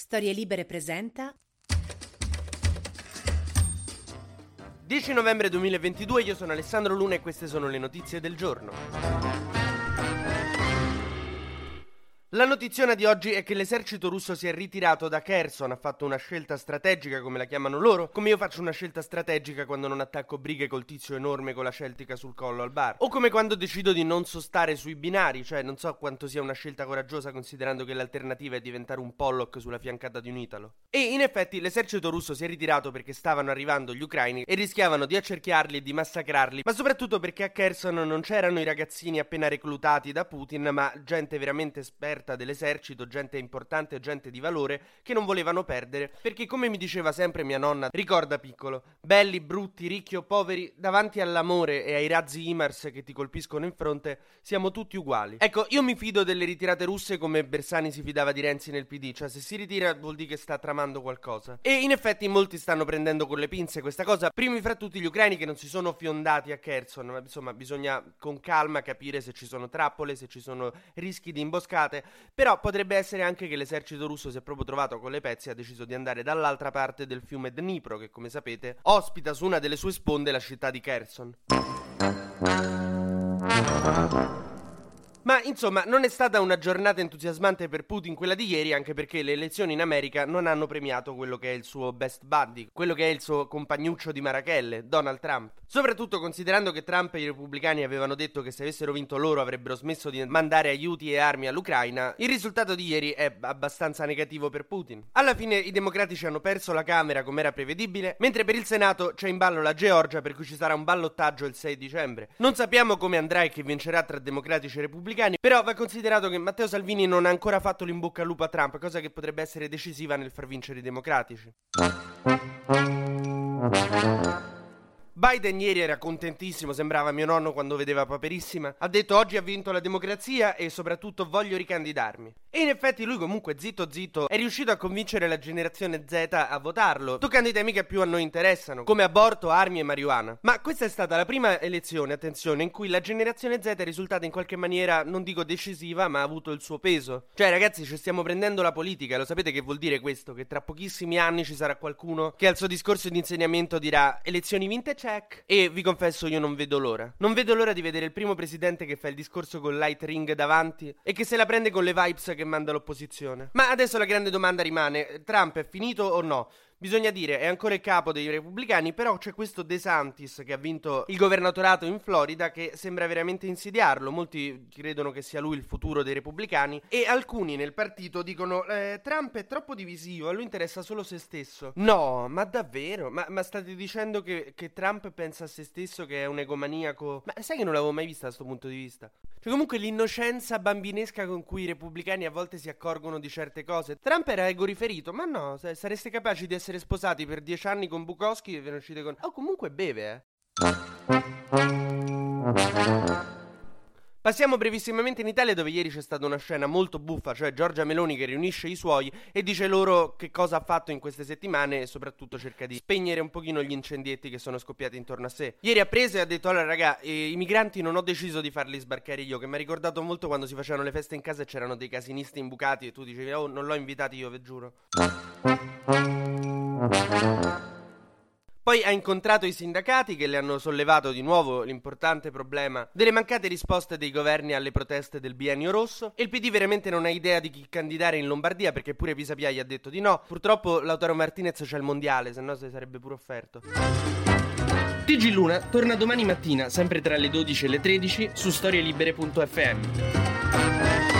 Storie Libere presenta 10 novembre 2022, io sono Alessandro Luna e queste sono le notizie del giorno. La notiziona di oggi è che l'esercito russo si è ritirato da Kherson, ha fatto una scelta strategica, come la chiamano loro, come io faccio una scelta strategica quando non attacco brighe col tizio enorme con la celtica sul collo al bar, o come quando decido di non sostare sui binari, cioè non so quanto sia una scelta coraggiosa considerando che l'alternativa è diventare un Pollock sulla fiancata di un Italo. E in effetti l'esercito russo si è ritirato perché stavano arrivando gli ucraini e rischiavano di accerchiarli e di massacrarli, ma soprattutto perché a Kherson non c'erano i ragazzini appena reclutati da Putin, ma gente veramente esperta dell'esercito, gente importante, gente di valore che non volevano perdere, perché come mi diceva sempre mia nonna, ricorda piccolo, belli, brutti, ricchi o poveri, davanti all'amore e ai razzi IMARS che ti colpiscono in fronte, siamo tutti uguali. Ecco, io mi fido delle ritirate russe come Bersani si fidava di Renzi nel PD, cioè se si ritira vuol dire che sta tramando qualcosa. E in effetti molti stanno prendendo con le pinze questa cosa, primi fra tutti gli ucraini che non si sono fiondati a Kherson, ma insomma bisogna con calma capire se ci sono trappole, se ci sono rischi di imboscate, però potrebbe essere anche che l'esercito russo si è proprio trovato con le pezze e ha deciso di andare dall'altra parte del fiume Dnipro, che come sapete ospita su una delle sue sponde la città di Kherson. Ma insomma, non è stata una giornata entusiasmante per Putin quella di ieri, anche perché le elezioni in America non hanno premiato quello che è il suo best buddy, quello che è il suo compagnuccio di Marachelle, Donald Trump. Soprattutto considerando che Trump e i repubblicani avevano detto che se avessero vinto loro avrebbero smesso di mandare aiuti e armi all'Ucraina, il risultato di ieri è abbastanza negativo per Putin. Alla fine i democratici hanno perso la Camera come era prevedibile, mentre per il Senato c'è in ballo la Georgia per cui ci sarà un ballottaggio il 6 dicembre. Non sappiamo come andrà e chi vincerà tra democratici e repubblicani repubblicani. Però va considerato che Matteo Salvini non ha ancora fatto l'imbocca al lupo a Trump, cosa che potrebbe essere decisiva nel far vincere i democratici. Biden ieri era contentissimo, sembrava mio nonno quando vedeva Paperissima. Ha detto oggi ha vinto la democrazia e soprattutto voglio ricandidarmi. E in effetti lui comunque zitto zitto è riuscito a convincere la generazione Z a votarlo, toccando i temi che più a noi interessano, come aborto, armi e marijuana. Ma questa è stata la prima elezione, attenzione, in cui la generazione Z è risultata in qualche maniera, non dico decisiva, ma ha avuto il suo peso. Cioè ragazzi ci stiamo prendendo la politica, lo sapete che vuol dire questo? Che tra pochissimi anni ci sarà qualcuno che al suo discorso di insegnamento dirà elezioni vinte c'è check. E vi confesso, io non vedo l'ora. Non vedo l'ora di vedere il primo presidente che fa il discorso con light ring davanti e che se la prende con le vibes che manda l'opposizione. Ma adesso la grande domanda rimane: Trump è finito o no? Bisogna dire, è ancora il capo dei repubblicani, però c'è questo De Santis che ha vinto il governatorato in Florida che sembra veramente insidiarlo. Molti credono che sia lui il futuro dei repubblicani e alcuni nel partito dicono eh, Trump è troppo divisivo, a lui interessa solo se stesso. No, ma davvero? Ma, ma state dicendo che, che, Trump pensa a se stesso che è un egomaniaco? Ma sai che non l'avevo mai vista da questo punto di vista? Cioè comunque l'innocenza bambinesca con cui i repubblicani a volte si accorgono di certe cose. Trump era ego riferito, ma no, sareste capaci di essere essere sposati per dieci anni con Bukowski e ve ne uscite con... Oh, comunque beve, eh. Passiamo brevissimamente in Italia dove ieri c'è stata una scena molto buffa, cioè Giorgia Meloni che riunisce i suoi e dice loro che cosa ha fatto in queste settimane e soprattutto cerca di spegnere un pochino gli incendietti che sono scoppiati intorno a sé. Ieri ha preso e ha detto allora raga, eh, i migranti non ho deciso di farli sbarcare io, che mi ha ricordato molto quando si facevano le feste in casa e c'erano dei casinisti imbucati e tu dicevi oh non l'ho invitati io, ve giuro. Poi ha incontrato i sindacati che le hanno sollevato di nuovo l'importante problema delle mancate risposte dei governi alle proteste del biennio rosso e il PD veramente non ha idea di chi candidare in Lombardia perché pure Pisapia gli ha detto di no. Purtroppo Lautaro Martinez c'è il mondiale, se no si sarebbe pure offerto. TG Luna torna domani mattina, sempre tra le 12 e le 13, su storielibere.fm.